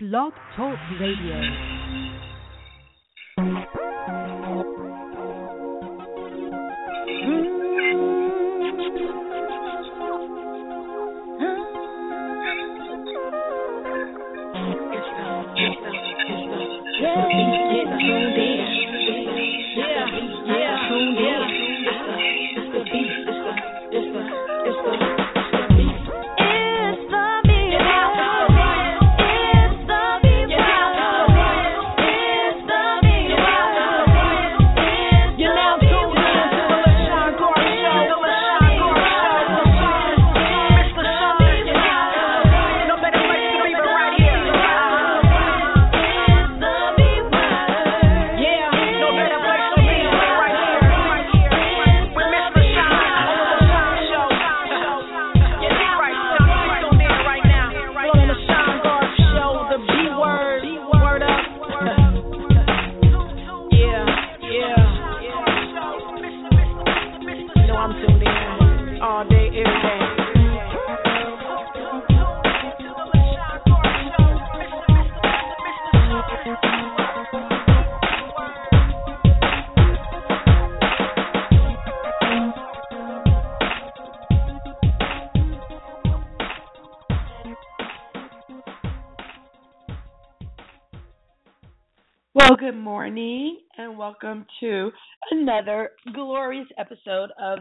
Blog Talk Radio.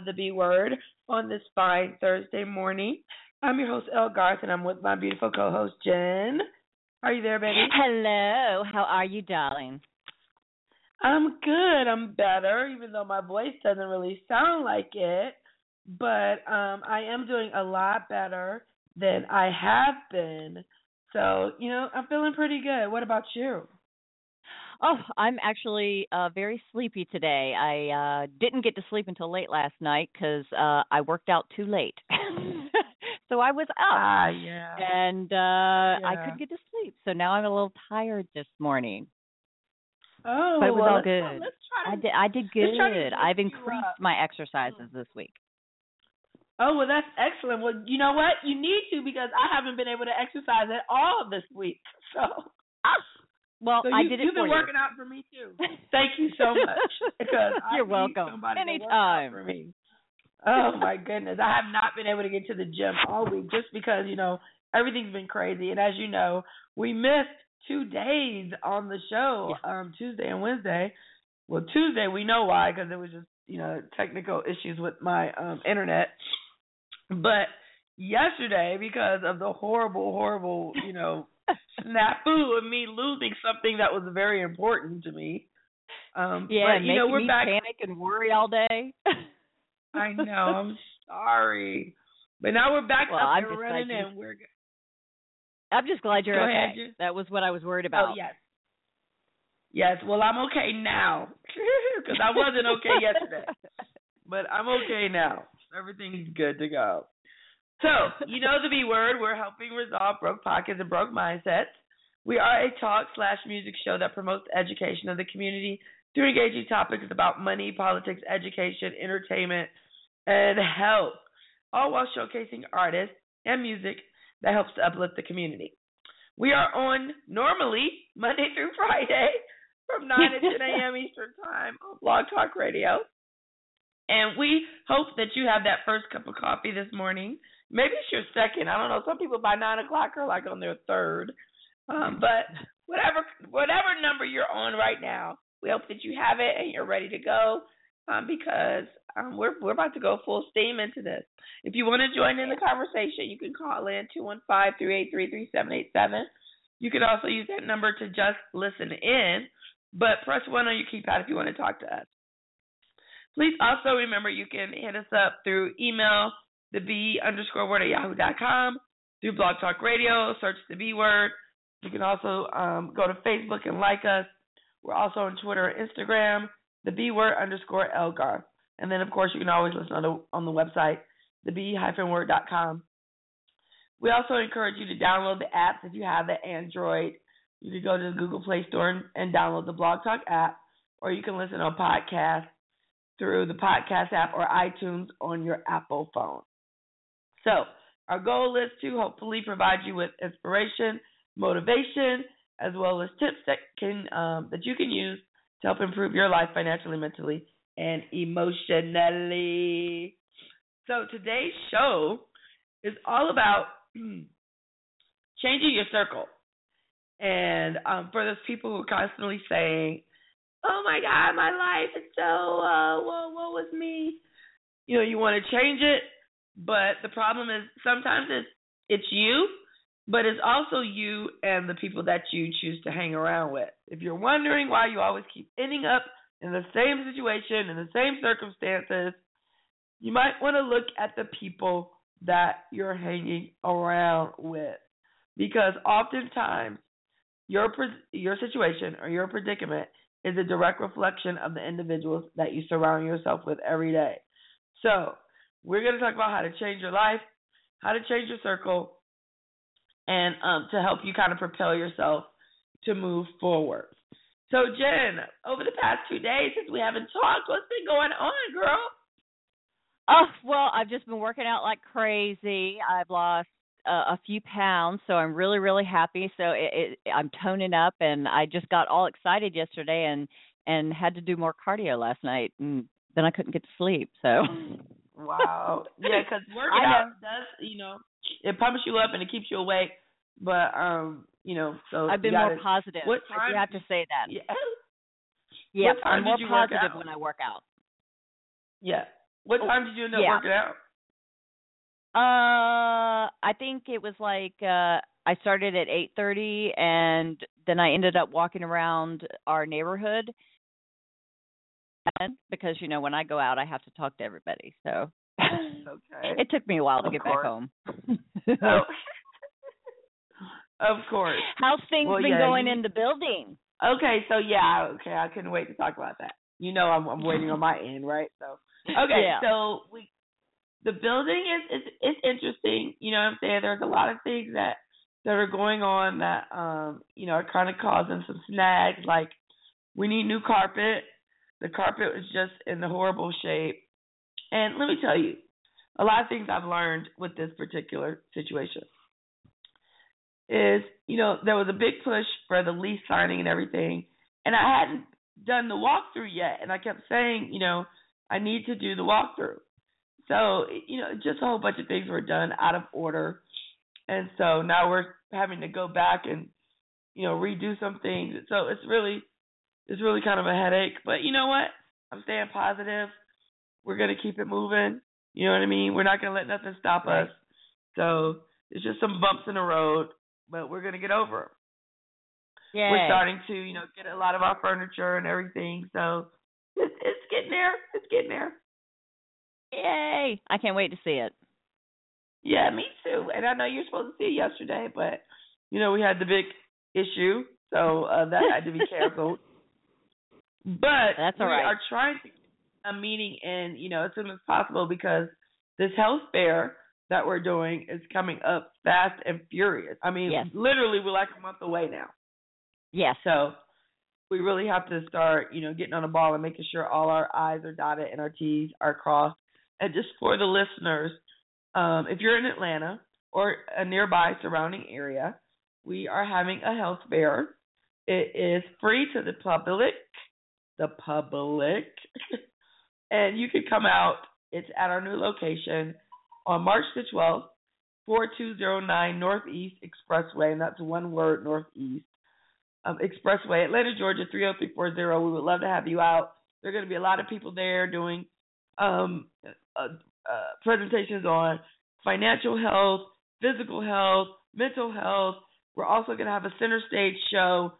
The B Word on this fine Thursday morning. I'm your host, El Garth, and I'm with my beautiful co host, Jen. Are you there, baby? Hello. How are you, darling? I'm good. I'm better, even though my voice doesn't really sound like it. But um, I am doing a lot better than I have been. So, you know, I'm feeling pretty good. What about you? Oh, I'm actually uh very sleepy today. I uh didn't get to sleep until late last night cuz uh I worked out too late. so I was up. Ah, yeah. And uh I couldn't get to sleep. So now I'm a little tired this morning. Oh, But it was well, all let's good. let's try I did I did to good. I've increased my exercises this week. Oh, well, that's excellent. Well, you know what? You need to because I haven't been able to exercise at all this week. So, Ah, well, so I did it you've for been you. working out for me too. Thank you so much because You're welcome. Anytime. for me. Oh my goodness, I have not been able to get to the gym all week just because you know everything's been crazy, and as you know, we missed two days on the show, um, Tuesday and Wednesday. Well, Tuesday we know why because it was just you know technical issues with my um internet, but yesterday because of the horrible, horrible, you know, snafu of me losing something that was very important to me. Um, Yeah, but you know we're me back. panic and worry all day. I know. I'm sorry, but now we're back Well, up I'm and just running, you- and we're. g- I'm just glad you're Go okay. ahead, Jen. That was what I was worried about. Oh yes, yes. Well, I'm okay now because I wasn't okay yesterday, but I'm okay now. Everything's good to go. So, you know the B word. We're helping resolve broke pockets and broke mindsets. We are a talk slash music show that promotes education of the community through engaging topics about money, politics, education, entertainment, and health, all while showcasing artists and music that helps to uplift the community. We are on normally Monday through Friday from 9 to 10 a.m. Eastern Time on Blog Talk Radio. And we hope that you have that first cup of coffee this morning. Maybe it's your second. I don't know. Some people by nine o'clock are like on their third. Um, but whatever whatever number you're on right now, we hope that you have it and you're ready to go. Um, because um, we're we're about to go full steam into this. If you want to join in the conversation, you can call in two one five three eight three three seven eight seven. You can also use that number to just listen in, but press one on your keypad if you want to talk to us. Please also remember you can hit us up through email, the B underscore word at yahoo dot through Blog Talk Radio, search the B word. You can also um, go to Facebook and like us. We're also on Twitter and Instagram, the B word underscore Elgar. And then, of course, you can always listen on the, on the website, the B hyphen word dot com. We also encourage you to download the apps if you have the Android. You can go to the Google Play Store and, and download the Blog Talk app, or you can listen on podcast through the podcast app or iTunes on your Apple phone. So, our goal is to hopefully provide you with inspiration, motivation, as well as tips that can um, that you can use to help improve your life financially, mentally, and emotionally. So today's show is all about changing your circle. And um, for those people who are constantly saying, "Oh my God, my life is so uh, what what was me," you know, you want to change it, but the problem is sometimes it's it's you, but it's also you and the people that you choose to hang around with. If you're wondering why you always keep ending up in the same situation, in the same circumstances, you might want to look at the people that you're hanging around with. Because oftentimes, your your situation or your predicament is a direct reflection of the individuals that you surround yourself with every day. So, we're going to talk about how to change your life, how to change your circle, and um, to help you kind of propel yourself to move forward. So, Jen, over the past two days since we haven't talked, what's been going on, girl? Oh well, I've just been working out like crazy. I've lost a few pounds, so I'm really really happy. So it, it, I'm toning up, and I just got all excited yesterday, and and had to do more cardio last night, and then I couldn't get to sleep. So. Wow. yeah, because working out does, you know, it pumps you up and it keeps you awake. But um, you know, so I've been gotta, more positive. What time? You have to say that. Yeah. Yeah, what time I'm more did you positive when I work out. Yeah. What time did you end up yeah. working out? Uh, I think it was like uh I started at 8:30 and then I ended up walking around our neighborhood because you know when I go out I have to talk to everybody. So Okay. it took me a while to Of get course. back home. Oh. of course. How's things Well, been yeah, going you- in the building? Okay, so yeah, okay, I couldn't wait to talk about that. You know, I'm I'm waiting on my end, right? So okay, Yeah. so we the building is is it's interesting. You know what I'm saying? There's a lot of things that that are going on that um you know are kind of causing some snags. Like we need new carpet. The carpet was just in the horrible shape. And let me tell you, a lot of things I've learned with this particular situation is, you know, there was a big push for the lease signing and everything, and I hadn't done the walkthrough yet, and I kept saying, you know, I need to do the walkthrough. So, you know, just a whole bunch of things were done out of order, and so now we're having to go back and, you know, redo some things. So it's really, it's really kind of a headache. But you know what? I'm staying positive. We're gonna keep it moving. You know what I mean? We're not gonna let nothing stop Right. us. So it's just some bumps in the road, but we're gonna get over 'em. Yeah. We're starting to, you know, get a lot of our furniture and everything. So it's it's getting there. It's getting there. Yay. I can't wait to see it. Yeah, me too. And I know you're supposed to see it yesterday, but you know we had the big issue, so uh, that had to be canceled. But That's all we right. are trying to get a meeting in, you know, as soon as possible because this health fair that we're doing is coming up fast and furious. I mean, Yes. literally, we're like a month away now. Yeah. So we really have to start, you know, getting on the ball and making sure all our I's are dotted and our T's are crossed. And just for the listeners, um, if you're in Atlanta or a nearby surrounding area, we are having a health fair. It is free to the public, the public, and you can come out. It's at our new location on March the 12th, 4209 Northeast Expressway, and that's one word, Northeast um, Expressway, Atlanta, Georgia, 30340. We would love to have you out. There are going to be a lot of people there doing um, uh, uh, presentations on financial health, physical health, mental health. We're also going to have a center stage show.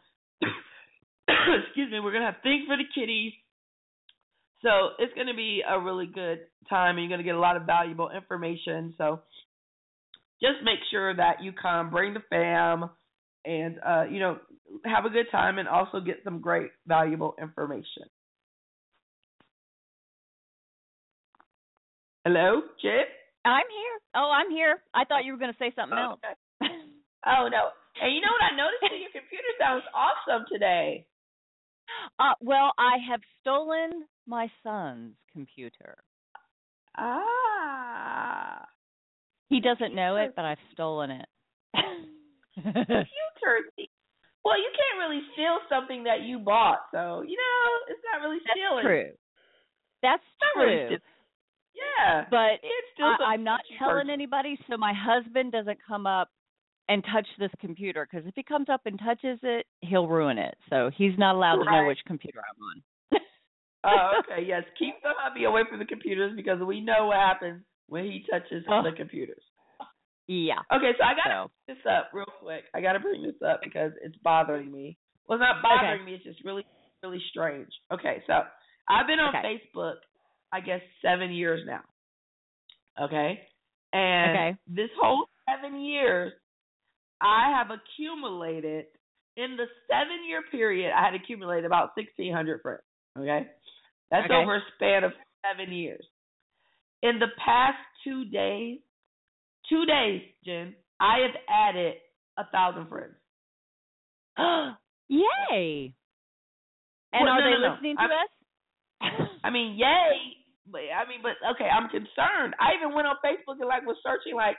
Excuse me. We're going to have things for the kiddies. So it's going to be a really good time, and you're going to get a lot of valuable information. So just make sure that you come, bring the fam, and uh, you know have a good time, and also get some great valuable information. Hello, Chip. I'm here. Oh, I'm here. I thought you were going to say something else. Okay. Oh no! And you know what I noticed? Your computer sounds awesome today. Uh, well, I have stolen my son's computer. Ah. He doesn't know it, but I've stolen it. Computers. Well, you can't really steal something that you bought, so you know it's not really That's stealing. true. That's really true. stealing. Yeah, But I, I'm not telling purchased. anybody so my husband doesn't come up and touch this computer because if he comes up and touches it, he'll ruin it. So he's not allowed to know which computer I'm on. Oh, okay. Yes, keep the hubby away from the computers because we know what happens when he touches Oh. the computers. yeah. Okay, so I gotta So bring this up real quick. I gotta bring this up because it's bothering me. Well, it's not bothering me. It's just really, really strange. Okay, so I've been on Okay. Facebook, I guess, seven years now. Okay, and Okay. this whole seven years, I have accumulated in the seven-year period. I had accumulated about sixteen hundred friends. Okay, that's Okay. over a span of seven years. In the past two days, two days, Jen, I have added a thousand friends. Yay. And Well, are no, they no, no. listening I- to us? I mean, yay, but I mean, but okay, I'm concerned. I even went on Facebook and like was searching like,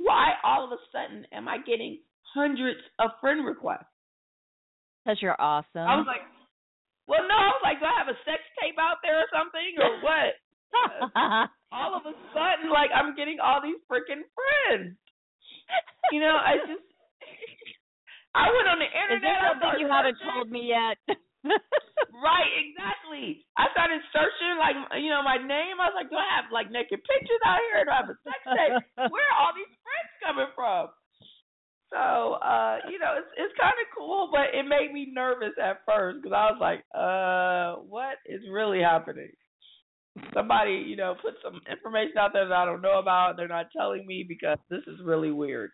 why all of a sudden am I getting hundreds of friend requests? Because you're awesome. I was like, well, no, I was like, do I have a sex tape out there or something or what? all of a sudden, like I'm getting all these freaking friends. You know, I just I went on the Is internet. there I something you haven't told me yet? Right, exactly. I started searching, like, you know, my name. I was like, do I have like naked pictures out here? Do I have a sex tape? Where are all these friends coming from? So, uh, you know, it's it's kind of cool, but it made me nervous at first because I was like, uh, what is really happening? Somebody, you know, put some information out there that I don't know about. They're not telling me because this is really weird.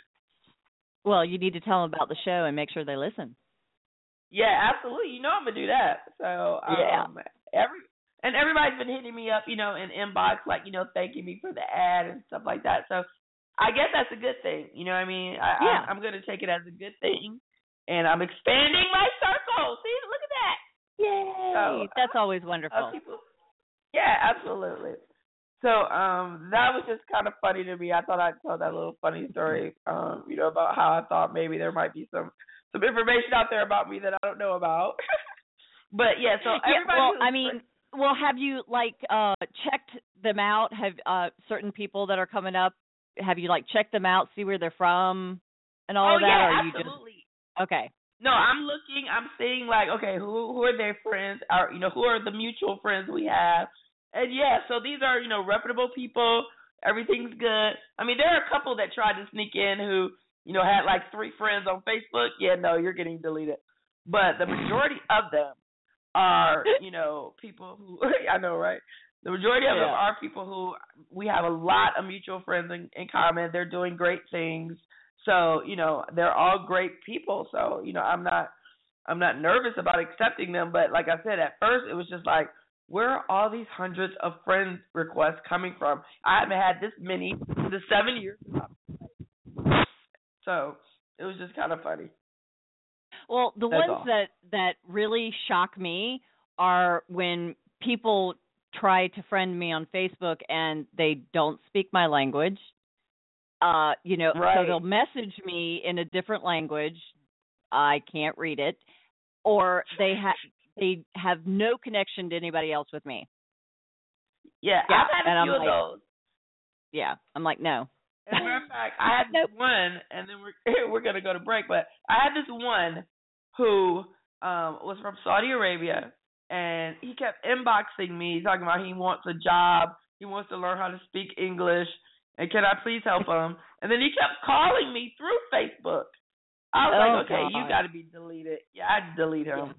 well, you need to tell them about the show and make sure they listen. Yeah, absolutely. You know I'm gonna do that. So um, Yeah. every and everybody's been hitting me up, you know, in inbox, like you know, thanking me for the ad and stuff like that. So I guess that's a good thing. You know what I mean? I, Yeah. I'm, I'm gonna take it as a good thing, and I'm expanding my circle. See, look at that. Yay! So, That's always Uh, wonderful. people, yeah, absolutely. So um, that was just kind of funny to me. I thought I'd tell that little funny story, um, you know, about how I thought maybe there might be some some information out there about me that I don't know about. but yeah, so yeah, everybody. well, I mean, well, have you like uh checked them out? Have uh certain people that are coming up? Have you like checked them out, see where they're from, and all oh of that? yeah, or are you absolutely. just okay? No, I'm looking. I'm seeing like, okay, who who are their friends? Are you know who are the mutual friends we have? And yeah, so these are you know reputable people. Everything's good. I mean, there are a couple that tried to sneak in who you know had like three friends on Facebook. Yeah, no, you're getting deleted. But the majority of them are you know people who I know, right? The majority of them are people who we have a lot of mutual friends in, in common. They're doing great things. So, you know, they're all great people. So, you know, I'm not I'm not nervous about accepting them, but like I said, at first it was just like, where are all these hundreds of friend requests coming from? I haven't had this many in the seven years. So it was just kind of funny. Well, the That's ones all. that that really shock me are when people try to friend me on Facebook and they don't speak my language. Uh, you know, so they'll message me in a different language. I can't read it, or they have they have no connection to anybody else with me. Yeah, Yeah, I've had and a I'm few of like- those. Yeah, I'm like, no. As a matter of fact, I had Nope. one, and then we're we're gonna go to break. But I had this one who um was from Saudi Arabia, and he kept inboxing me talking about he wants a job, he wants to learn how to speak English, and can I please help him? And then he kept calling me through Facebook. I was Oh, like, okay, you got to be deleted. Yeah, I delete him.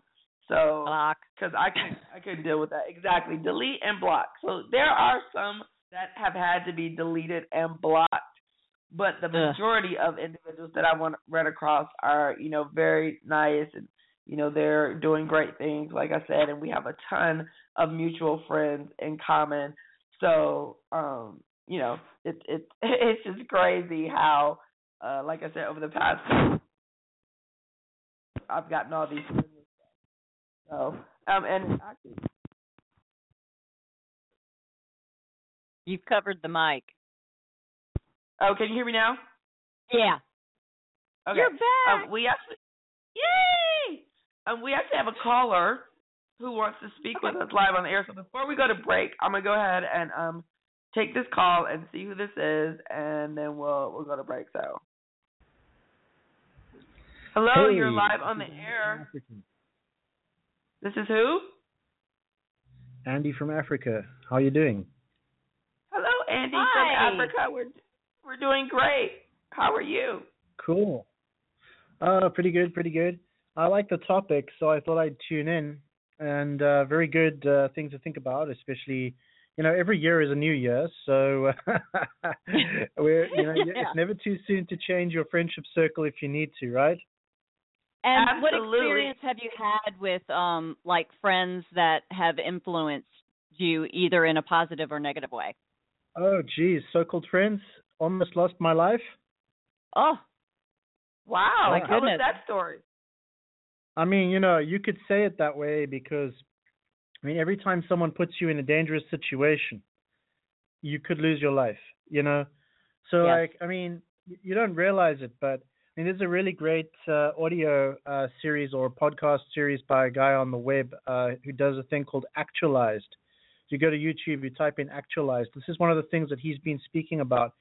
So Block. because I couldn't I couldn't deal with that. Exactly. Delete and block. So there are some that have had to be deleted and blocked, but the Ugh. majority of individuals that I want run across are, you know, very nice and you know, they're doing great things, like I said, and we have a ton of mutual friends in common. So, um, you know, it's it's it's just crazy how uh like I said, over the past I've gotten all these. So, um, and actually, You've covered the mic. Oh, can you hear me now? Yeah. Okay. You're back. Um, we actually, yay! Um, we actually have a caller who wants to speak with us live on the air. So before we go to break, I'm gonna go ahead and um take this call and see who this is, and then we'll we'll go to break. So, hello, Hey, you're live on the air. This is who? Andy from Africa. How are you doing? Hello, Andy Hi. from Africa. We're we're doing great. How are you? Cool. Uh, pretty good, pretty good. I like the topic, so I thought I'd tune in. And uh, very good uh, thing to think about, especially, you know, every year is a new year, so we're, you know, Yeah. it's never too soon to change your friendship circle if you need to, right? And what experience have you had with um like friends that have influenced you either in a positive or negative way? Oh, geez, so-called friends, almost lost my life. Oh, Wow. My How was that story? I mean, you know, you could say it that way because, I mean, every time someone puts you in a dangerous situation, you could lose your life, you know? So, Yes. like, I mean, you don't realize it, but I mean, there's a really great uh, audio uh, series or podcast series by a guy on the web uh, who does a thing called Actualized. You go to YouTube, you type in Actualized. This is one of the things that he's been speaking about.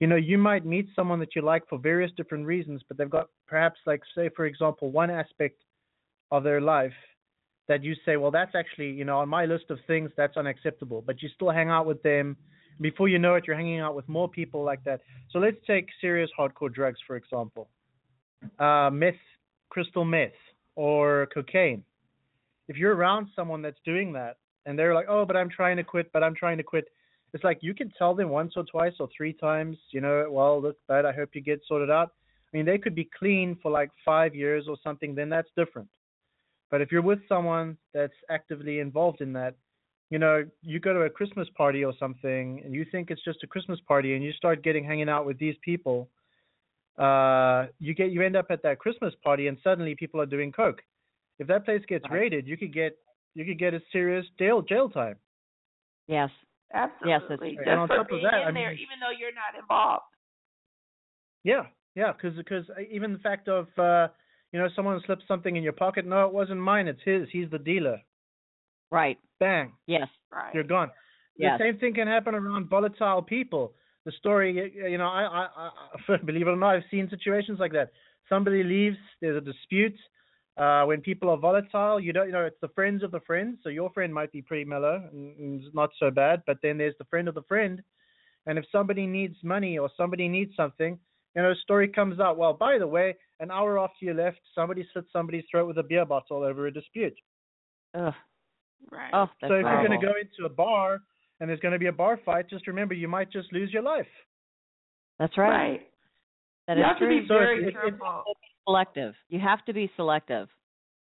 You know, you might meet someone that you like for various different reasons, but they've got perhaps, like, say, for example, one aspect of their life that you say, well, that's actually, you know, on my list of things, that's unacceptable. But you still hang out with them. Before you know it, you're hanging out with more people like that. So let's take serious hardcore drugs, for example. Uh, meth, crystal meth, or cocaine. If you're around someone that's doing that and they're like, oh, but I'm trying to quit, but I'm trying to quit, it's like you can tell them once or twice or three times, you know, well, look, bud, I hope you get sorted out. I mean, they could be clean for like five years or something, then that's different. But if you're with someone that's actively involved in that, you know, you go to a Christmas party or something and you think it's just a Christmas party and you start getting hanging out with these people, uh, you get you end up at that Christmas party and suddenly people are doing coke. If that place gets raided, you could get you could get a serious jail jail time. yes. Absolutely. Yes, that's Just. And on top of that, in I there, even though you're not involved. Yeah, yeah, because because even the fact of uh, you know someone slips something in your pocket, no, it wasn't mine, it's his. He's the dealer. Right. Bang, Yes. Right. you're gone. Yes. The same thing can happen around volatile people. The story, you know, I, I, I believe it or not, I've seen situations like that. Somebody leaves, there's a dispute. Uh, when people are volatile, you don't, you know, it's the friends of the friends. So your friend might be pretty mellow and, and not so bad, but then there's the friend of the friend. And if somebody needs money or somebody needs something, you know, a story comes out. Well, by the way, an hour after you left, somebody slit somebody's throat with a beer bottle over a dispute. Ugh. Right. Oh, that's so if you're going to go into a bar and there's going to be a bar fight, just remember you might just lose your life. That's right. Right. That you is have to true. be So very it's- it's- careful. Selective. You have to be selective.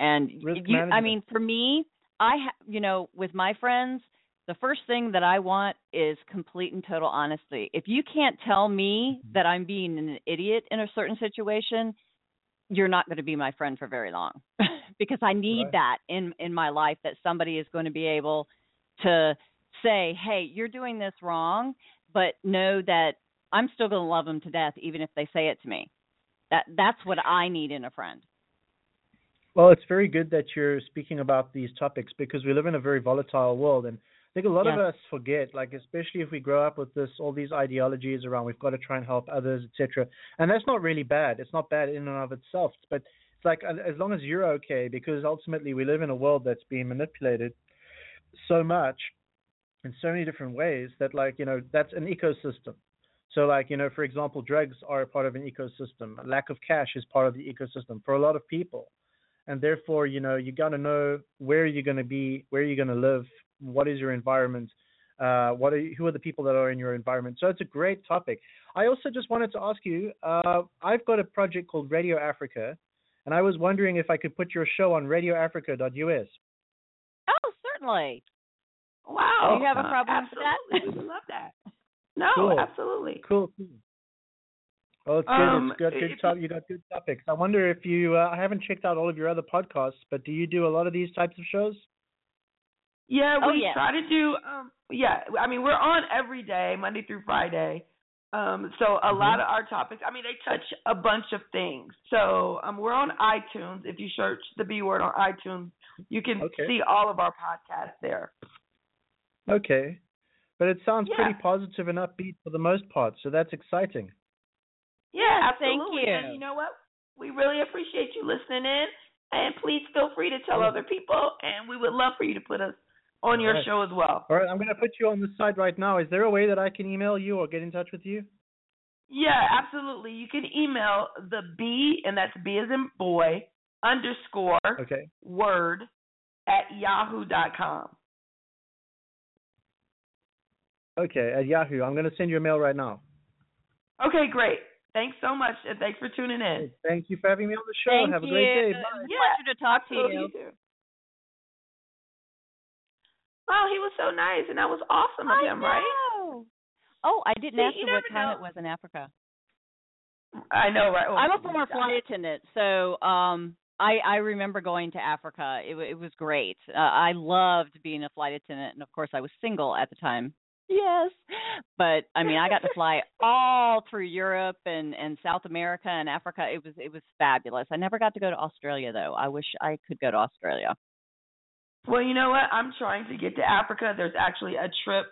And you I mean for me, I ha- you know, with my friends, the first thing that I want is complete and total honesty. If you can't tell me Mm-hmm. that I'm being an idiot in a certain situation, you're not going to be my friend for very long because I need Right. that in in my life that somebody is going to be able to say, "Hey, you're doing this wrong," but know that I'm still going to love them to death even if they say it to me. That that's what I need in a friend. Well, it's very good that you're speaking about these topics because we live in a very volatile world, and I think a lot of us forget, like especially if we grow up with this, all these ideologies around we've got to try and help others, etc. And that's not really bad. It's not bad in and of itself, but it's like as long as you're okay, because ultimately we live in a world that's being manipulated so much in so many different ways that, like you know, that's an ecosystem. So, like you know, for example, drugs are a part of an ecosystem. Lack of cash is part of the ecosystem for a lot of people and therefore you know you got to know where you're going to be where you're going to live what is your environment uh, what are you, who are the people that are in your environment so it's a great topic i also just wanted to ask you uh, i've got a project called radio africa and i was wondering if i could put your show on radioafrica.us Oh, certainly. Wow. Do you have a problem with that? Absolutely. Would love that. No, Cool. absolutely. cool cool Oh, it's good. Um, it's good. Good if top. You got good topics. I wonder if you. Uh, I haven't checked out all of your other podcasts, but do you do a lot of these types of shows? Yeah, Oh, we yeah. try to do um yeah, I mean we're on every day, Monday through Friday. Um, so a Mhm. lot of our topics, I mean, they touch a bunch of things. So um, we're on iTunes. If you search the B word on iTunes, you can Okay. see all of our podcasts there. Okay. But it sounds Yeah. pretty positive and upbeat for the most part, so that's exciting. Yeah, thank absolutely. you. And you know what? We really appreciate you listening in. And please feel free to tell other people. And we would love for you to put us on your Right. show as well. All right, I'm going to put you on the side right now. Is there a way that I can email you or get in touch with you? Yeah, absolutely. You can email the B, and that's B as in boy, underscore Okay. word at yahoo Okay, at Yahoo. I'm going to send you a mail right now. Okay, great. Thanks so much, and thanks for tuning in. Thank you for having me on the show. Thank Have a you. great day. It Bye. was a Yeah. pleasure to talk to Love you. too. Wow, he was so nice, and that was awesome of I him, right? know. Oh, I didn't See, ask you you what never time know. it was in Africa. I know, right? Oh, I'm a former flight attendant, so um I I remember going to Africa. It it was great. Uh, I loved being a flight attendant, and of course I was single at the time. Yes, but I mean I got to fly all through Europe and and South America and Africa. It was it was fabulous. I never got to go to Australia though. I wish I could go to Australia. Well, you know what? I'm trying to get to Africa. There's actually a trip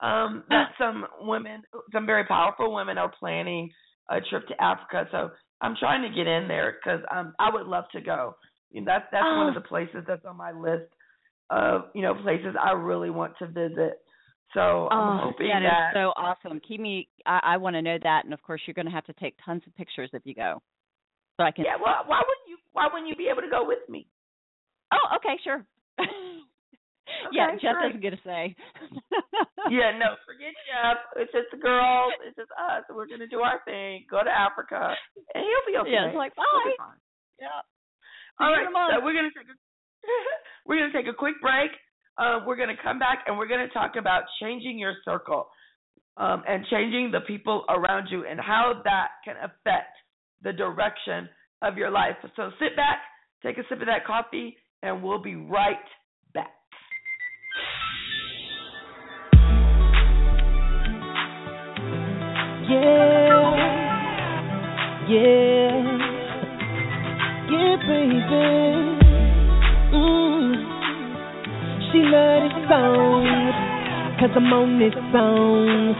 um that some women, some very powerful women, are planning a trip to Africa. So I'm trying to get in there because um I would love to go. You know, that's that's one of Oh. the places that's on my list of you know places I really want to visit. So I'm Oh, hoping that is so awesome. Keep me. I, I want to know that, and of course, you're going to have to take tons of pictures if you go, so I can. yeah. Well, why wouldn't you? Why wouldn't you be able to go with me? Oh, okay, sure. yeah, Okay, Jeff great. doesn't get a say. Yeah, no, forget Jeff. It's just the girls. It's just us. We're gonna do our thing. Go to Africa, and he'll be okay. Yeah, it's like, bye. Yeah. All right, in a month. so we're gonna take a we're gonna take a quick break. Uh, we're gonna come back and we're gonna talk about changing your circle um, and changing the people around you and how that can affect the direction of your life. So sit back, take a sip of that coffee, and we'll be right back. Yeah, yeah, yeah, baby. She love this song, cause I'm on this song.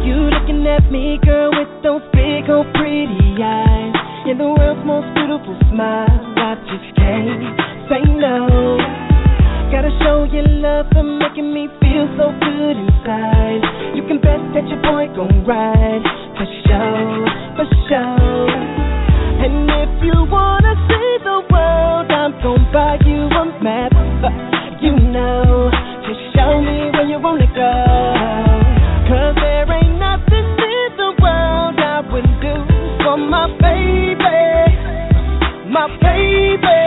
You looking at me, girl, with those big old pretty eyes. And the world's most beautiful smile. I just can't say no. Gotta show your love for making me feel so good inside. You can bet that your boy gon' ride for sure, for sure. And if you wanna see the world, I'm gonna buy you a map. Uh, you know, just show me where you wanna go. Cause there ain't nothing in the world I wouldn't do for my baby, my baby.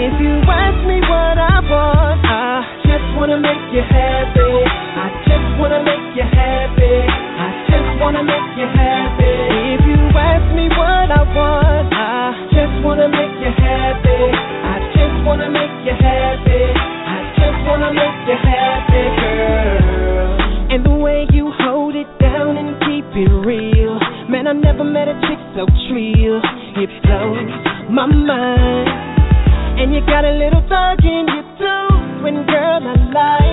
If you ask me what I want, I just wanna make you happy. I just wanna make you happy. I just wanna make you happy. I just wanna make you happy. I just wanna make you happy. I just wanna make you happy, girl. And the way you hold it down and keep it real. Man, I never met a chick so trill. It blows my mind. And you got a little thug in you too. When girl, I like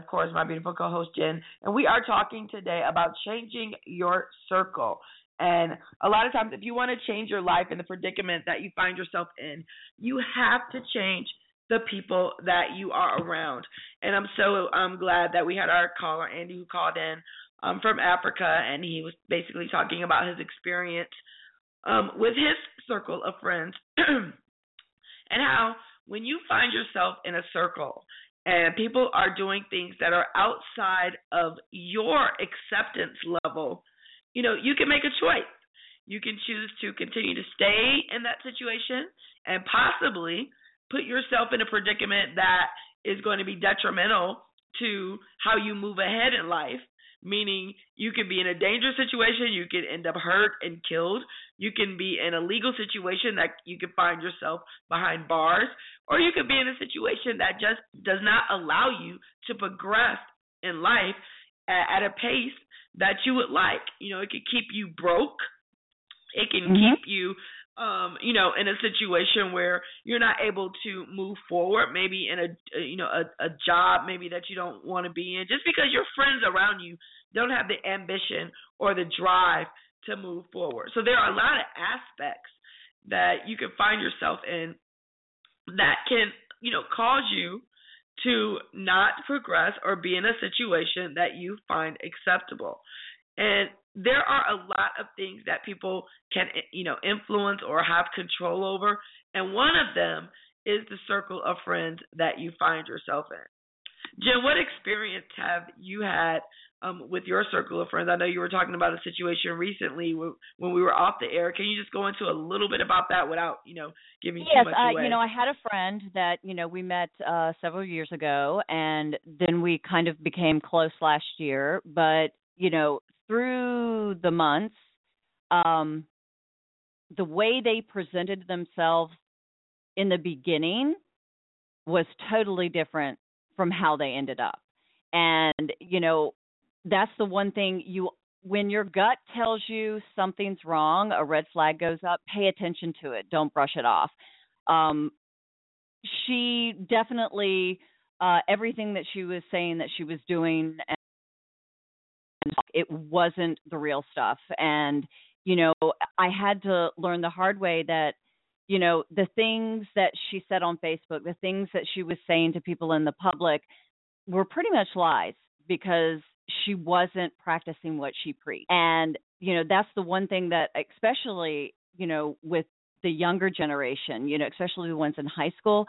of course my beautiful co-host Jen. And we are talking today about changing your circle. And a lot of times, if you want to change your life and the predicament that you find yourself in, you have to change the people that you are around. And I'm so um, glad that we had our caller Andy who called in um, from Africa, and he was basically talking about his experience um, with his circle of friends, and how when you find yourself in a circle and people are doing things that are outside of your acceptance level, you know, you can make a choice. You can choose to continue to stay in that situation and possibly put yourself in a predicament that is going to be detrimental to how you move ahead in life meaning you can be in a dangerous situation, you can end up hurt and killed. You can be in a legal situation that you can find yourself behind bars, or you could be in a situation that just does not allow you to progress in life at, a pace that you would like. You know, it could keep you broke. It can Mhm. keep you um, you know, in a situation where you're not able to move forward, maybe in a you know a, a job maybe that you don't want to be in, just because your friends around you don't have the ambition or the drive to move forward. So there are a lot of aspects that you can find yourself in that can you know cause you to not progress or be in a situation that you find acceptable. And there are a lot of things that people can you know influence or have control over, and one of them is the circle of friends that you find yourself in. Jen, what experience have you had um, with your circle of friends? I know you were talking about a situation recently when, we were off the air. Can you just go into a little bit about that without, you know, giving yes, too much I, away? you know, I had a friend that you know we met uh several years ago, and then we kind of became close last year. But you know, through the months, um, the way they presented themselves in the beginning was totally different from how they ended up. And you know, that's the one thing you when your gut tells you something's wrong, a red flag goes up, pay attention to it. Don't brush it off. Um she definitely uh everything that she was saying that she was doing it wasn't the real stuff. And you know i had to learn the hard way that you know the things that she said on facebook the things that she was saying to people in the public were pretty much lies because she wasn't practicing what she preached. And you know that's the one thing that especially you know with the younger generation you know especially the ones in high school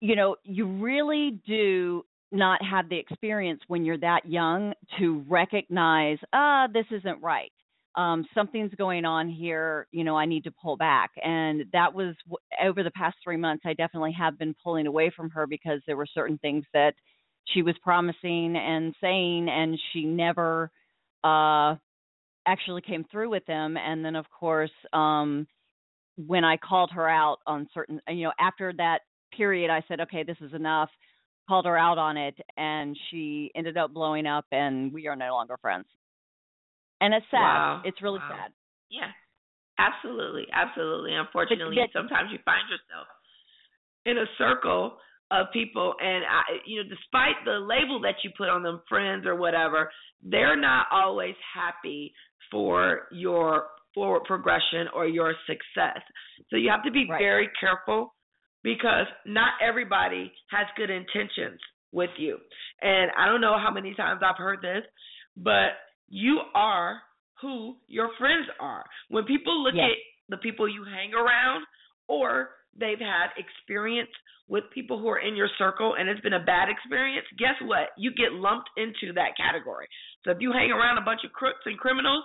you know you really do not have the experience when you're that young to recognize ah this isn't right. Um something's going on here you know i need to pull back. And that was over the past 3 months i definitely have been pulling away from her because there were certain things that she was promising and saying and she never uh actually came through with them. And then of course um when i called her out on certain you know after that period i said okay this is enough called her out on it and she ended up blowing up and we are no longer friends and it's sad Wow. it's really Wow. sad Yeah, absolutely, absolutely. Unfortunately, that- sometimes you find yourself in a circle of people, and I, you know, despite the label that you put on them, friends or whatever, they're not always happy for your forward progression or your success. So you have to be Right. very careful because not everybody has good intentions with you. And I don't know how many times I've heard this, but you are who your friends are. When people look Yes. at the people you hang around or they've had experience with people who are in your circle and it's been a bad experience, guess what? You get lumped into that category. So if you hang around a bunch of crooks and criminals,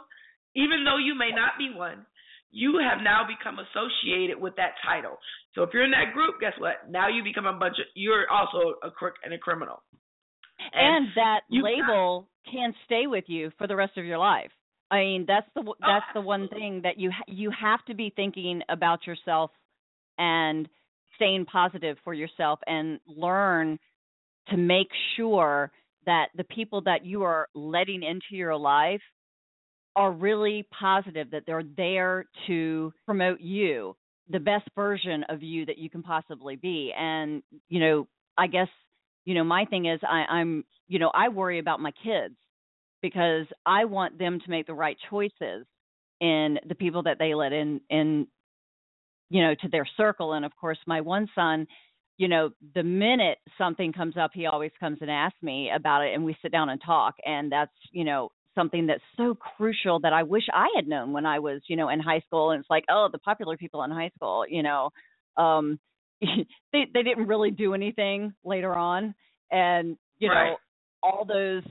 even though you may not be one, you have now become associated with that title. So if you're in that group, guess what? Now you become a bunch of you're also a crook and a criminal. and, that you got- label can stay with you for the rest of your life. I mean, that's the w- Oh, that's the one oh, thing that you ha- you have to be thinking about yourself and staying positive for yourself and learn to make sure that the people that you are letting into your life are really positive that they're there to promote you the best version of you that you can possibly be. And you know i guess you know my thing is i i'm you know i worry about my kids because i want them to make the right choices in the people that they let in in you know to their circle. And of course my one son you know the minute something comes up he always comes and asks me about it and we sit down and talk. And that's you know something that's so crucial that I wish I had known when I was, you know, in high school and it's like, oh, the popular people in high school, you know, um they they didn't really do anything later on and you Right. know all those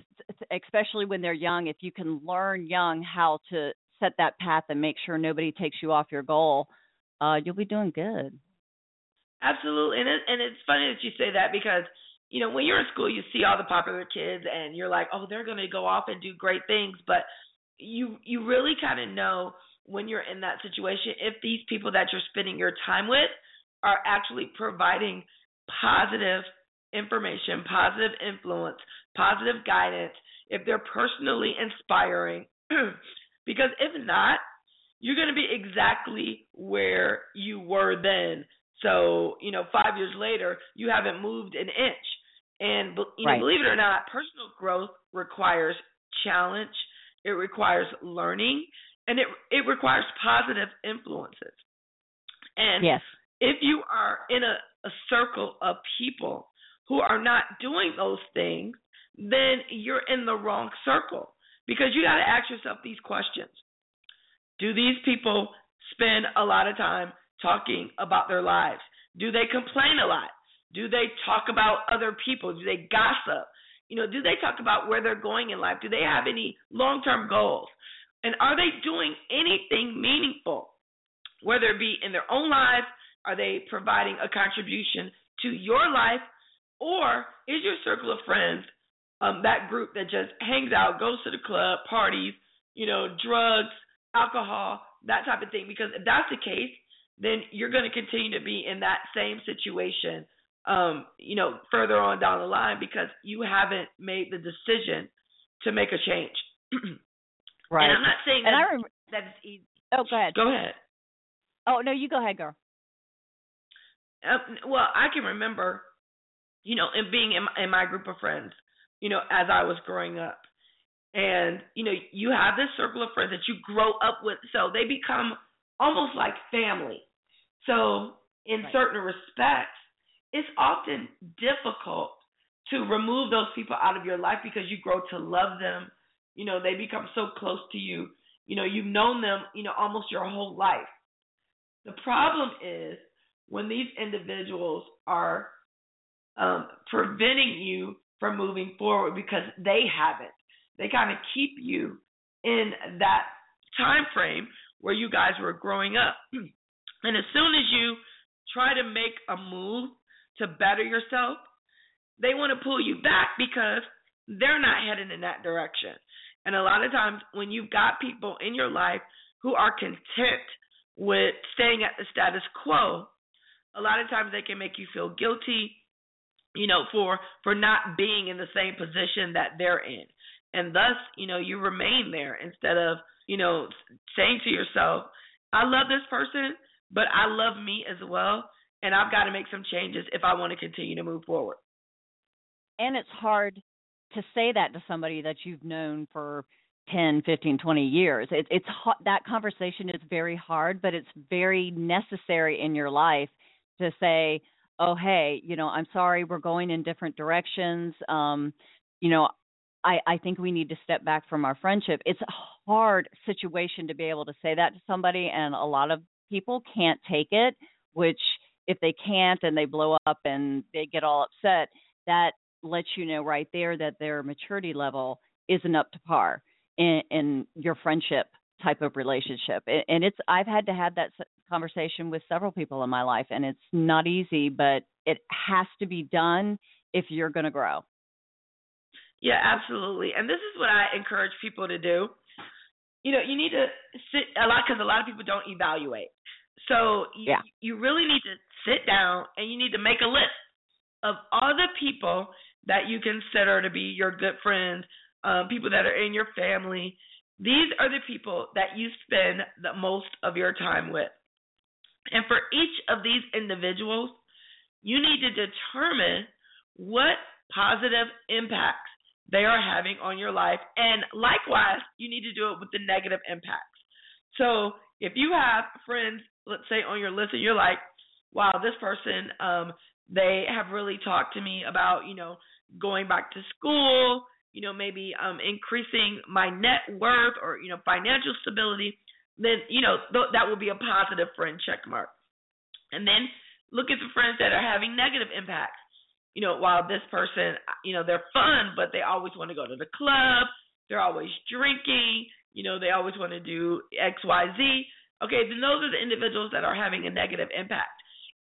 especially when they're young if you can learn young how to set that path and make sure nobody takes you off your goal uh you'll be doing good Absolutely, and it, and it's funny that you say that because you know, when you're in school, you see all the popular kids, and you're like, oh, they're gonna go off and do great things, but you you really kind of know when you're in that situation if these people that you're spending your time with are actually providing positive information, positive influence, positive guidance, if they're personally inspiring. because if not, you're going to be exactly where you were then. So, you know, five years later, you haven't moved an inch. And, you know, Right. believe it or not, personal growth requires challenge, it requires learning, and it it requires positive influences. And Yes. if you are in a, a circle of people who are not doing those things, then you're in the wrong circle because you got to ask yourself these questions. Do these people spend a lot of time talking about their lives? Do they complain a lot? Do they talk about other people? Do they gossip? You know, do they talk about where they're going in life? Do they have any long-term goals? And are they doing anything meaningful? Whether it be in their own lives, are they providing a contribution to your life, or is your circle of friends um, that group that just hangs out, goes to the club, parties, you know, drugs, alcohol, that type of thing? Because if that's the case, then you're going to continue to be in that same situation, um, you know, further on down the line because you haven't made the decision to make a change. Right. And I'm not saying And that, I rem- that it's easy. oh, go ahead. Go ahead. Oh no, you go ahead, girl. Um, well, I can remember, you know, and being in my, in my group of friends, you know, as I was growing up, and you know, you have this circle of friends that you grow up with, so they become almost like family. So, in Right. certain respects, it's often difficult to remove those people out of your life because you grow to love them. You know, they become so close to you. You know, you've known them, you know, almost your whole life. The problem is when these individuals are um, preventing you from moving forward because they haven't. They kind of keep you in that time frame where you guys were growing up. And as soon as you try to make a move to better yourself, they want to pull you back because they're not heading in that direction. And a lot of times when you've got people in your life who are content with staying at the status quo, a lot of times they can make you feel guilty, you know, for for not being in the same position that they're in. And thus, you know, you remain there instead of, you know, saying to yourself, I love this person, but I love me as well, and I've got to make some changes if I want to continue to move forward. And it's hard to say that to somebody that you've known for 10, 15, 20 years. It, it's that conversation is very hard, but it's very necessary in your life to say, "Oh, hey, you know, I'm sorry, we're going in different directions. Um, you know, I I think we need to step back from our friendship." It's a hard situation to be able to say that to somebody, and a lot of people can't take it. Which, if they can't and they blow up and they get all upset, that lets you know right there that their maturity level isn't up to par in, in your friendship type of relationship. And it's I've had to have that conversation with several people in my life, and it's not easy, but it has to be done if you're going to grow. Yeah, absolutely. And this is what I encourage people to do. You know, you need to sit a lot because a lot of people don't evaluate. So you, Yeah. you really need to sit down and you need to make a list of all the people that you consider to be your good friends, um, people that are in your family. These are the people that you spend the most of your time with. And for each of these individuals, you need to determine what positive impacts they are having on your life. And likewise, you need to do it with the negative impacts. So if you have friends, let's say on your list, and you're like, wow, this person, um, they have really talked to me about, you know, going back to school, you know, maybe um, increasing my net worth or, you know, financial stability, then, you know, th- that will be a positive friend check mark. And then look at the friends that are having negative impacts. You know, while this person, you know, they're fun, but they always want to go to the club, they're always drinking, you know, they always want to do X, Y, Z. Okay, then those are the individuals that are having a negative impact.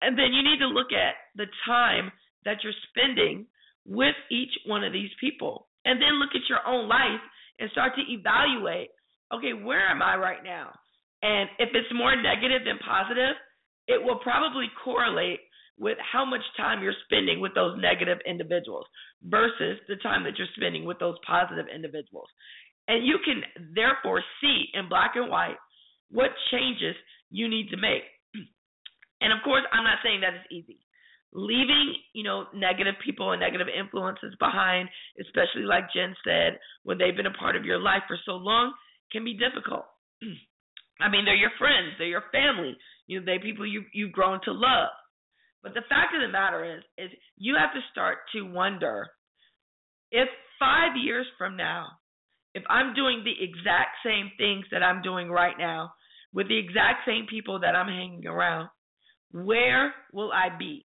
And then you need to look at the time that you're spending with each one of these people. And then look at your own life and start to evaluate okay, where am I right now? And if it's more negative than positive, it will probably correlate with how much time you're spending with those negative individuals versus the time that you're spending with those positive individuals. And you can therefore see in black and white what changes you need to make. And of course, I'm not saying that it's easy. Leaving, you know, negative people and negative influences behind, especially like Jen said, when they've been a part of your life for so long, can be difficult. I mean, they're your friends, they're your family, you know, they're people you you've grown to love. But the fact of the matter is, is you have to start to wonder if five years from now, if I'm doing the exact same things that I'm doing right now with the exact same people that I'm hanging around, where will I be?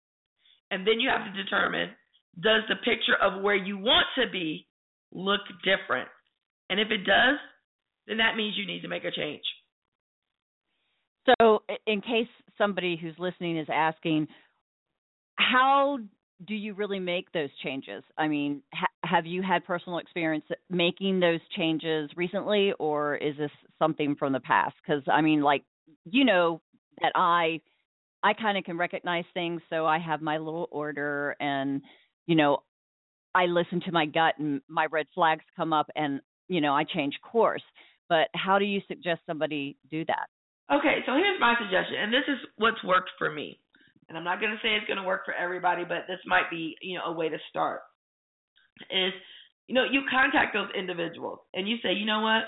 And then you have to determine does the picture of where you want to be look different? And if it does, then that means you need to make a change. So, in case somebody who's listening is asking, how do you really make those changes? I mean, have you had personal experience making those changes recently, or is this something from the past? Because I mean, like you know that I I kind of can recognize things, so I have my little order, and you know, I listen to my gut, and my red flags come up, and you know, I change course. But how do you suggest somebody do that? Okay, so here's my suggestion, and this is what's worked for me and I'm not going to say it's going to work for everybody, but this might be, you know, a way to start. Is, you know, you contact those individuals and you say, you know what?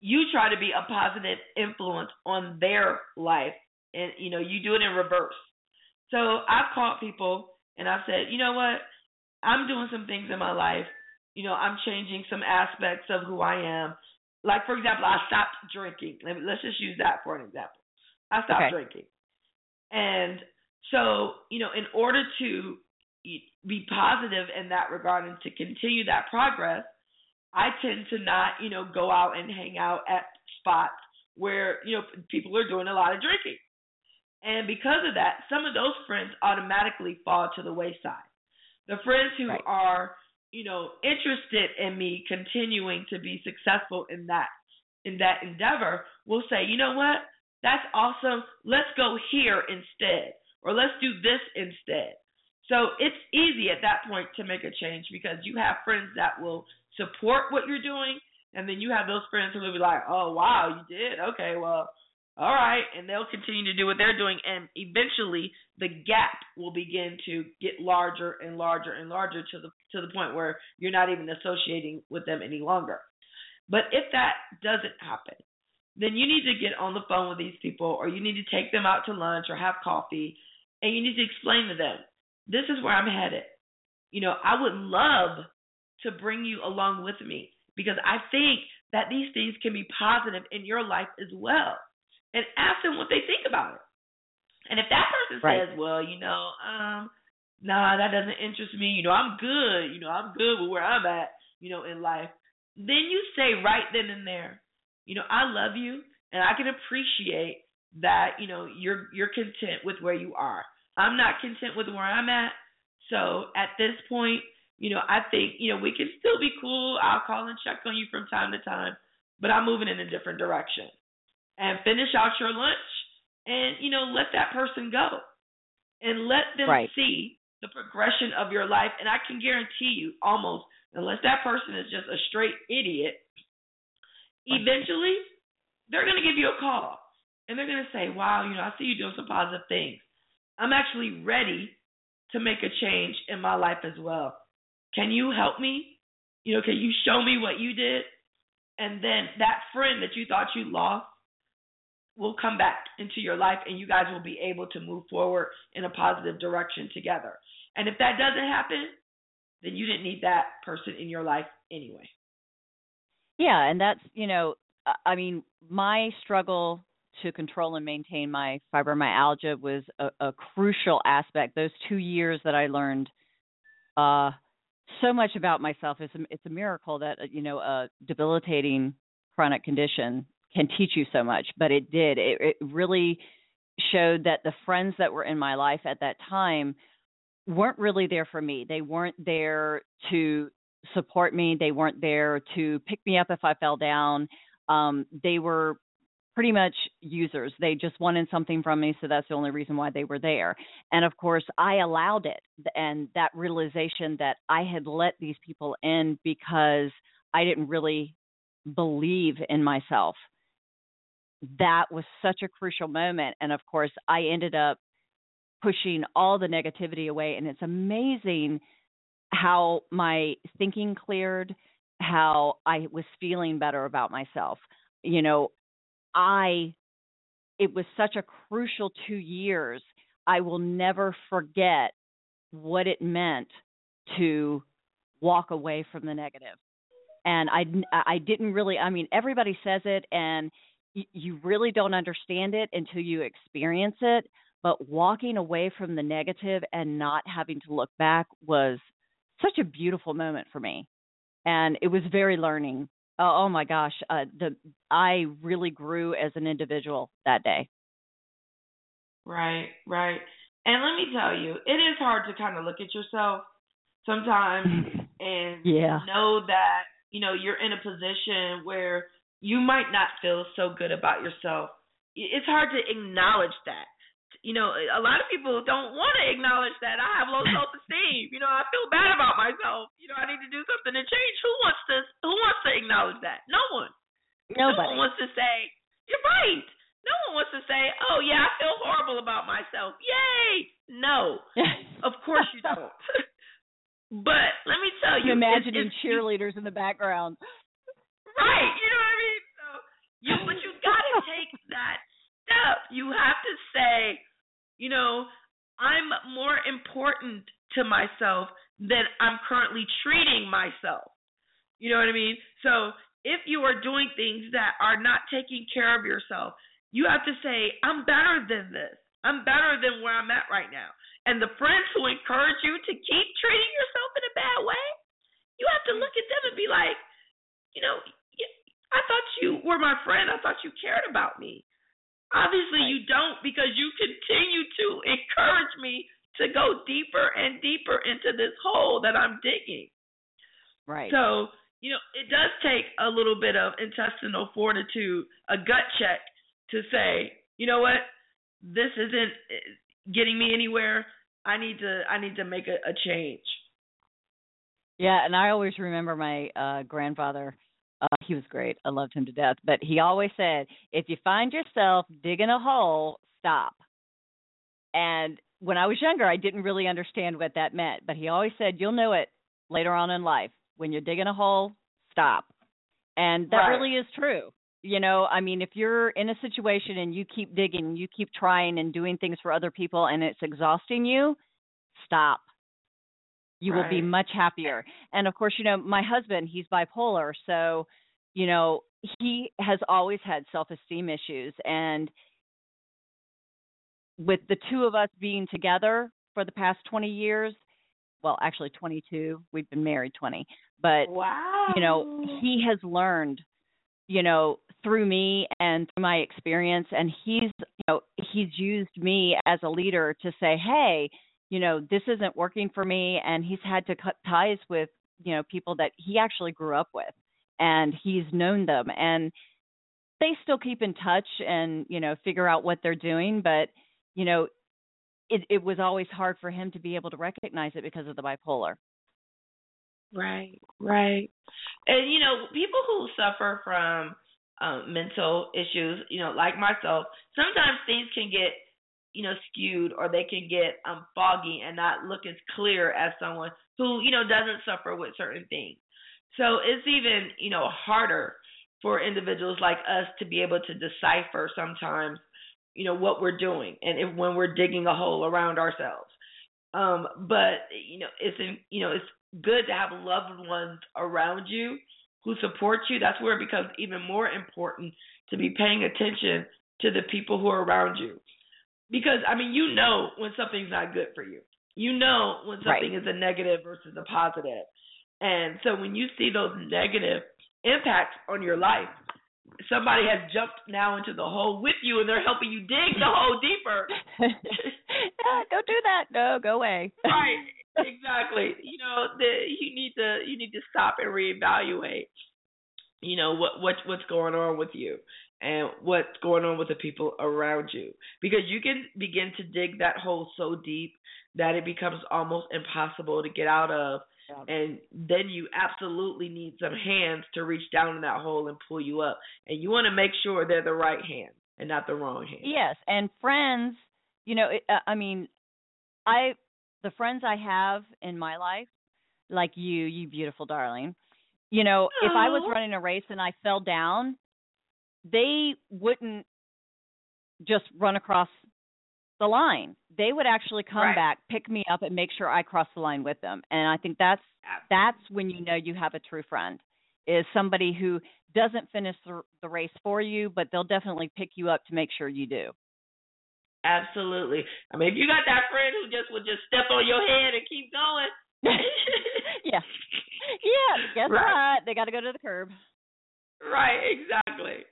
You try to be a positive influence on their life, and you know, you do it in reverse. So I've called people and I've said, you know what? I'm doing some things in my life. You know, I'm changing some aspects of who I am. Like for example, I stopped drinking. Let's just use that for an example. I stopped Okay. drinking. And so, you know, in order to be positive in that regard and to continue that progress, I tend to not, you know, go out and hang out at spots where, you know, people are doing a lot of drinking. And because of that, some of those friends automatically fall to the wayside. The friends who Right. are, you know, interested in me continuing to be successful in that in that endeavor will say, "You know what? That's awesome. Let's go here instead." or let's do this instead. So it's easy at that point to make a change because you have friends that will support what you're doing, and then you have those friends who will be like, "Oh wow, you did? Okay, well, all right," and they'll continue to do what they're doing, and eventually the gap will begin to get larger and larger and larger to the to the point where you're not even associating with them any longer. But if that doesn't happen, then you need to get on the phone with these people, or you need to take them out to lunch or have coffee and you need to explain to them, this is where I'm headed. You know, I would love to bring you along with me because I think that these things can be positive in your life as well. And ask them what they think about it. And if that person Right. says, well, you know, um, nah, that doesn't interest me, you know, I'm good, you know, I'm good with where I'm at, you know, in life, then you say right then and there, you know, I love you and I can appreciate that, you know, you're you're content with where you are. I'm not content with where I'm at. So at this point, you know, I think, you know, we can still be cool. I'll call and check on you from time to time, but I'm moving in a different direction. And finish out your lunch and, you know, let that person go. And let them Right. see the progression of your life. And I can guarantee you, almost, unless that person is just a straight idiot, eventually they're going to give you a call and they're going to say, wow, you know, I see you doing some positive things. I'm actually ready to make a change in my life as well. Can you help me? You know, can you show me what you did? And then that friend that you thought you lost will come back into your life and you guys will be able to move forward in a positive direction together. And if that doesn't happen, then you didn't need that person in your life anyway. Yeah, and that's you know, I- mean, my struggle to control and maintain my fibromyalgia was a, a crucial aspect. Those two years that I learned uh, so much about myself. It's a, it's a miracle that uh, you know a debilitating chronic condition can teach you so much, but it did. It, it really showed that the friends that were in my life at that time weren't really there for me. They weren't there to support me. They weren't there to pick me up if I fell down. Um, they were pretty much users. They just wanted something from me, so that's the only reason why they were there. And of course, I allowed it, and that realization that I had let these people in because I didn't really believe in myself. That was such a crucial moment. And of course, I ended up pushing all the negativity away. And it's amazing how my thinking cleared, how I was feeling better about myself. You know, I, it was such a crucial two years. I will never forget what it meant to walk away from the negative. And I, I didn't really, I mean, everybody says it, and you really don't understand it until you experience it. But walking away from the negative and not having to look back was such a beautiful moment for me. And it was very learning. Oh, oh my gosh, uh, the I really grew as an individual that day. Right, right. And let me tell you, it is hard to kind of look at yourself sometimes and Yeah. know that, you know, you're in a position where you might not feel so good about yourself. It's hard to acknowledge that. You know, a lot of people don't want to acknowledge that I have low self-esteem. You know, I feel bad about myself. You know, I need to do something to change. Who wants to who wants to acknowledge that? No one. No one Nobody. wants to say, You're right. No one wants to say, Oh yeah, I feel horrible about myself. Yay. No. Of course you don't. but let me tell you, I'm it's- imagining it's- cheerleaders in the background. Right. You know what I mean? So you but you gotta take that step. You have to say, you know, I'm more important to myself than I'm currently treating myself. You know what I mean? So if you are doing things that are not taking care of yourself, you have to say, I'm better than this. I'm better than where I'm at right now. And the friends who encourage you to keep treating yourself in a bad way, you have to look at them and be like, you know, I thought you were my friend. I thought you cared about me. Obviously, you don't because you continue to encourage me to go deeper and deeper into this hole that I'm digging. Right. So, you know, it does take a little bit of intestinal fortitude, a gut check to say, you know what, this isn't eh, getting me anywhere. I need to I need to make a, a change. Yeah, and I always remember my uh grandfather. Uh, he was great. I loved him to death. But he always said, if you find yourself digging a hole, stop. And when I was younger, I didn't really understand what that meant. But he always said, you'll know it later on in life. When you're digging a hole, stop. And that Right. really is true. You know, I mean, if you're in a situation and you keep digging, you keep trying and doing things for other people and it's exhausting you, stop. You will be much happier. And of course, you know, my husband, he's bipolar, so you know, he has always had self-esteem issues and with the two of us being together for the past 20 years, well, actually 22, we've been married 20, but Wow. you know, he has learned, you know, through me and through my experience and he's, you know, he's used me as a leader to say, "Hey, you know, this isn't working for me." And he's had to cut ties with, you know, people that he actually grew up with and he's known them and they still keep in touch and, you know, figure out what they're doing, but you know, it it was always hard for him to be able to recognize it because of the bipolar. Right, right. And you know, people who suffer from um, mental issues, you know, like myself, sometimes things can get, you know, skewed or they can get um foggy and not look as clear as someone who, you know, doesn't suffer with certain things. So it's even, you know, harder for individuals like us to be able to decipher sometimes, you know, what we're doing and if, when we're digging a hole around ourselves. Um, but you know, it's in, you know, it's good to have loved ones around you who support you. That's where it becomes even more important to be paying attention to the people who are around you. Because I mean, you know when something's not good for you. You know when Right. something is a negative versus a positive. And so when you see those negative impacts on your life, somebody has jumped now into the hole with you and they're helping you dig the hole deeper. don't do that. No, go away. right exactly you know the you need to you need to stop and reevaluate you know what what what's going on with you and what's going on with the people around you because you can begin to dig that hole so deep that it becomes almost impossible to get out of Yeah. and then you absolutely need some hands to reach down in that hole and pull you up and you want to make sure they're the right hand and not the wrong hand Yes, and friends, you know, it, uh, I mean, I the friends I have in my life, like you, you beautiful darling. You know, if I was running a race and I fell down, they wouldn't just run across the line. They would actually come Right. back, pick me up, and make sure I cross the line with them. And I think that's that's when you know you have a true friend is somebody who doesn't finish the, the race for you, but they'll definitely pick you up to make sure you do. Absolutely. I mean, if you got that friend who just would just step on your head and keep going. yeah. Yeah. Guess Right. what? They got to go to the curb. right, exactly.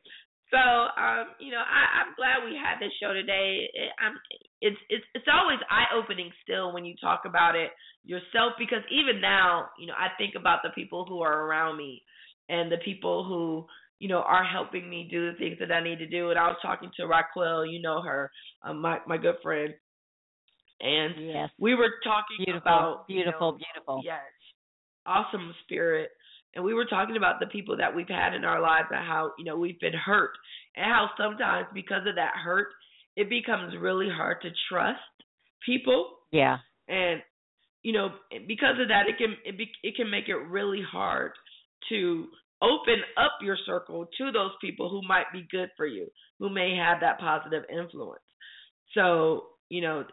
So, um, you know, I, I'm glad we had this show today. It, I'm, it's it's it's always eye opening still when you talk about it yourself because even now, you know, I think about the people who are around me and the people who you know are helping me do the things that I need to do. And I was talking to Raquel, you know her, um, my my good friend, and Yes. we were talking Beautiful. about you beautiful. know, beautiful. Yes. Awesome spirit. And we were talking about the people that we've had in our lives and how, you know, we've been hurt and how sometimes because of that hurt, it becomes really hard to trust people Yeah. and you know, because of that it can it, be, it can make it really hard to open up your circle to those people who might be good for you, who may have that positive influence. So, you know,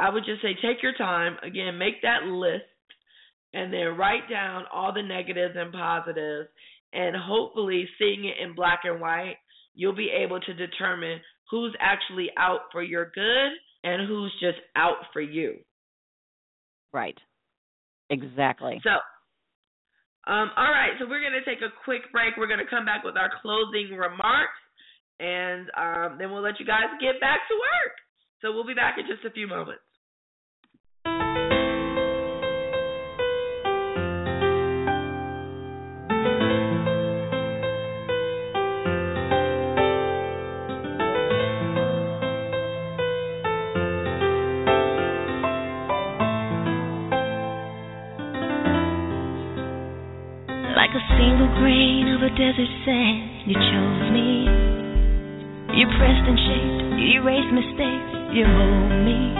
I would just say take your time. Again, make that list and then write down all the negatives and positives. And hopefully, seeing it in black and white, you'll be able to determine who's actually out for your good and who's just out for you. Right. Exactly. So, um, all right. So we're gonna take a quick break. We're gonna come back with our closing remarks, and um, then we'll let you guys get back to work. So we'll be back in just a few moments. Desert sand, you chose me. You pressed and shaped, you erased mistakes, you mold me.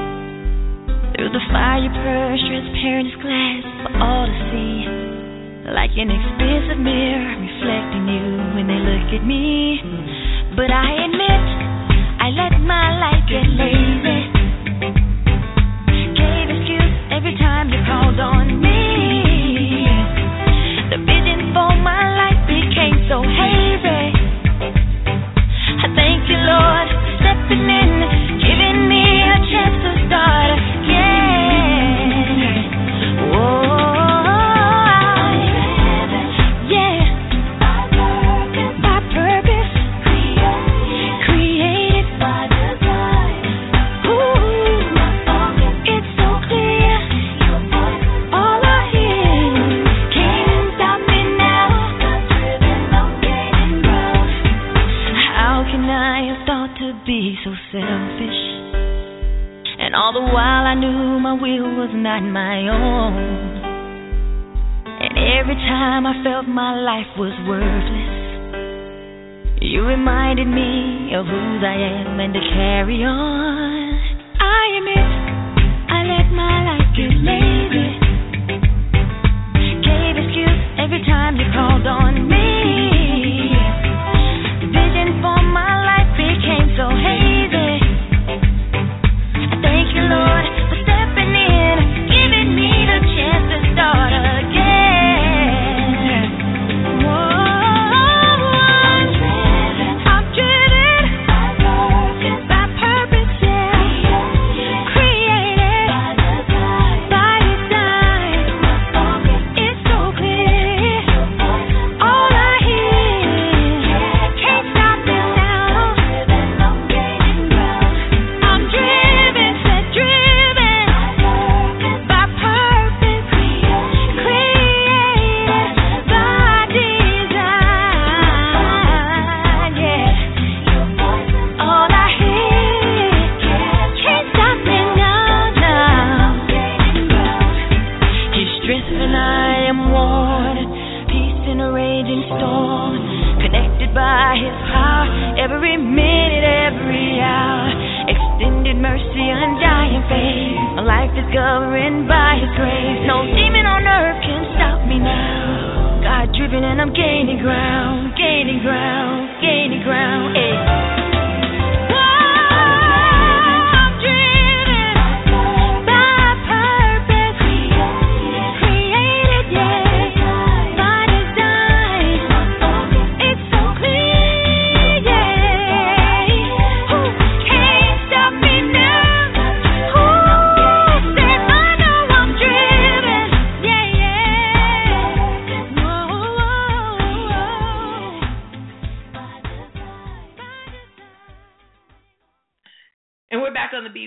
Through the fire, you purged transparent as glass for all to see. Like an expensive mirror reflecting you when they look at me. But I admit, I let my light get lazy. Gave excuse every time you called on life was worthless, you reminded me of who I am and to carry on.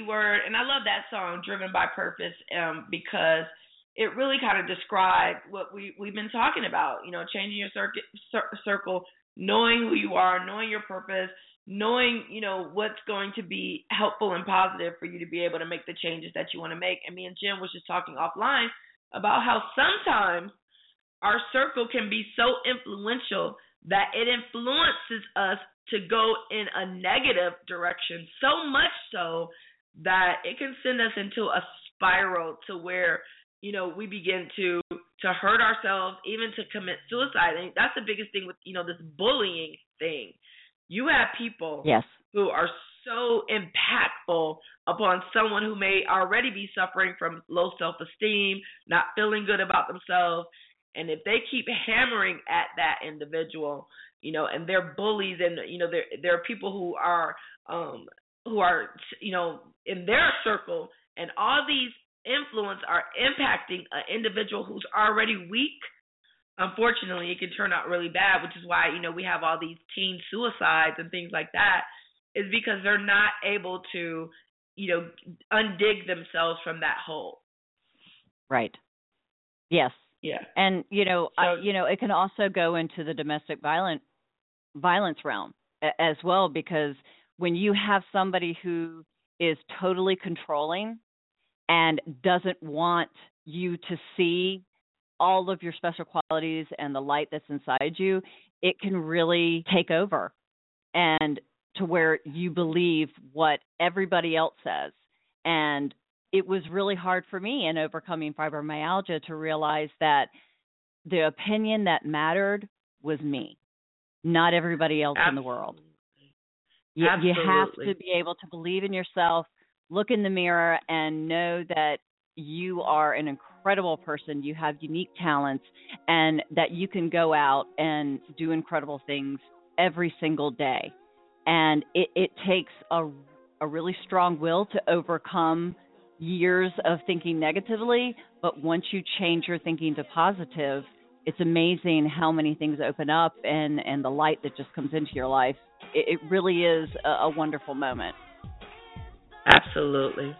Word, and I love that song, "Driven by Purpose," um, because it really kind of described what we we've been talking about. You know, changing your circuit, cir- circle, knowing who you are, knowing your purpose, knowing you know what's going to be helpful and positive for you to be able to make the changes that you want to make. And me and Jim was just talking offline about how sometimes our circle can be so influential that it influences us to go in a negative direction so much so that it can send us into a spiral to where you know we begin to to hurt ourselves even to commit suicide. And that's the biggest thing with you know this bullying thing. You have people yes. who are so impactful upon someone who may already be suffering from low self-esteem not feeling good about themselves. And if they keep hammering at that individual you know and they're bullies and you know there there are people who are um who are you know in their circle and all these influence are impacting an individual who's already weak. Unfortunately it can turn out really bad which is why you know we have all these teen suicides and things like that is because they're not able to you know undig themselves from that hole. Right. Yes. Yeah. And you know so, I, you know it can also go into the domestic violent violence realm as well because when you have somebody who is totally controlling and doesn't want you to see all of your special qualities and the light that's inside you, it can really take over and to where you believe what everybody else says. And it was really hard for me in overcoming fibromyalgia to realize that the opinion that mattered was me, not everybody else Absolutely. in the world. You, you have to be able to believe in yourself, look in the mirror, and know that you are an incredible person. You have unique talents, and that you can go out and do incredible things every single day. And it, it takes a, a really strong will to overcome years of thinking negatively. But once you change your thinking to positive, it's amazing how many things open up and, and the light that just comes into your life it, it really is a, a wonderful moment. Absolutely.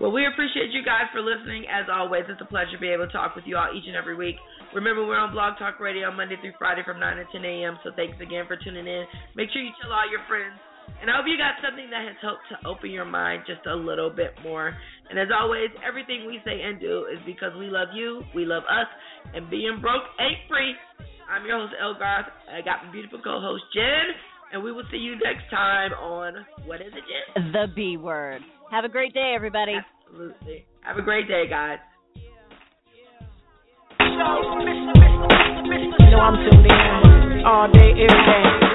Well, we appreciate you guys for listening. As always, it's a pleasure to be able to talk with you all each and every week. Remember, we're on Blog Talk Radio Monday through Friday from 9 to 10 a.m. So thanks again for tuning in. Make sure you tell all your friends. And I hope you got something that has helped to open your mind just a little bit more. And as always, everything we say and do is because we love you, we love us, and being broke ain't free. I'm your host, El Garth. I got my beautiful co host, Jen. And we will see you next time on what is it, Jen? The B word. Have a great day, everybody. Absolutely. Have a great day, guys. You know I'm tuned in all day, every day.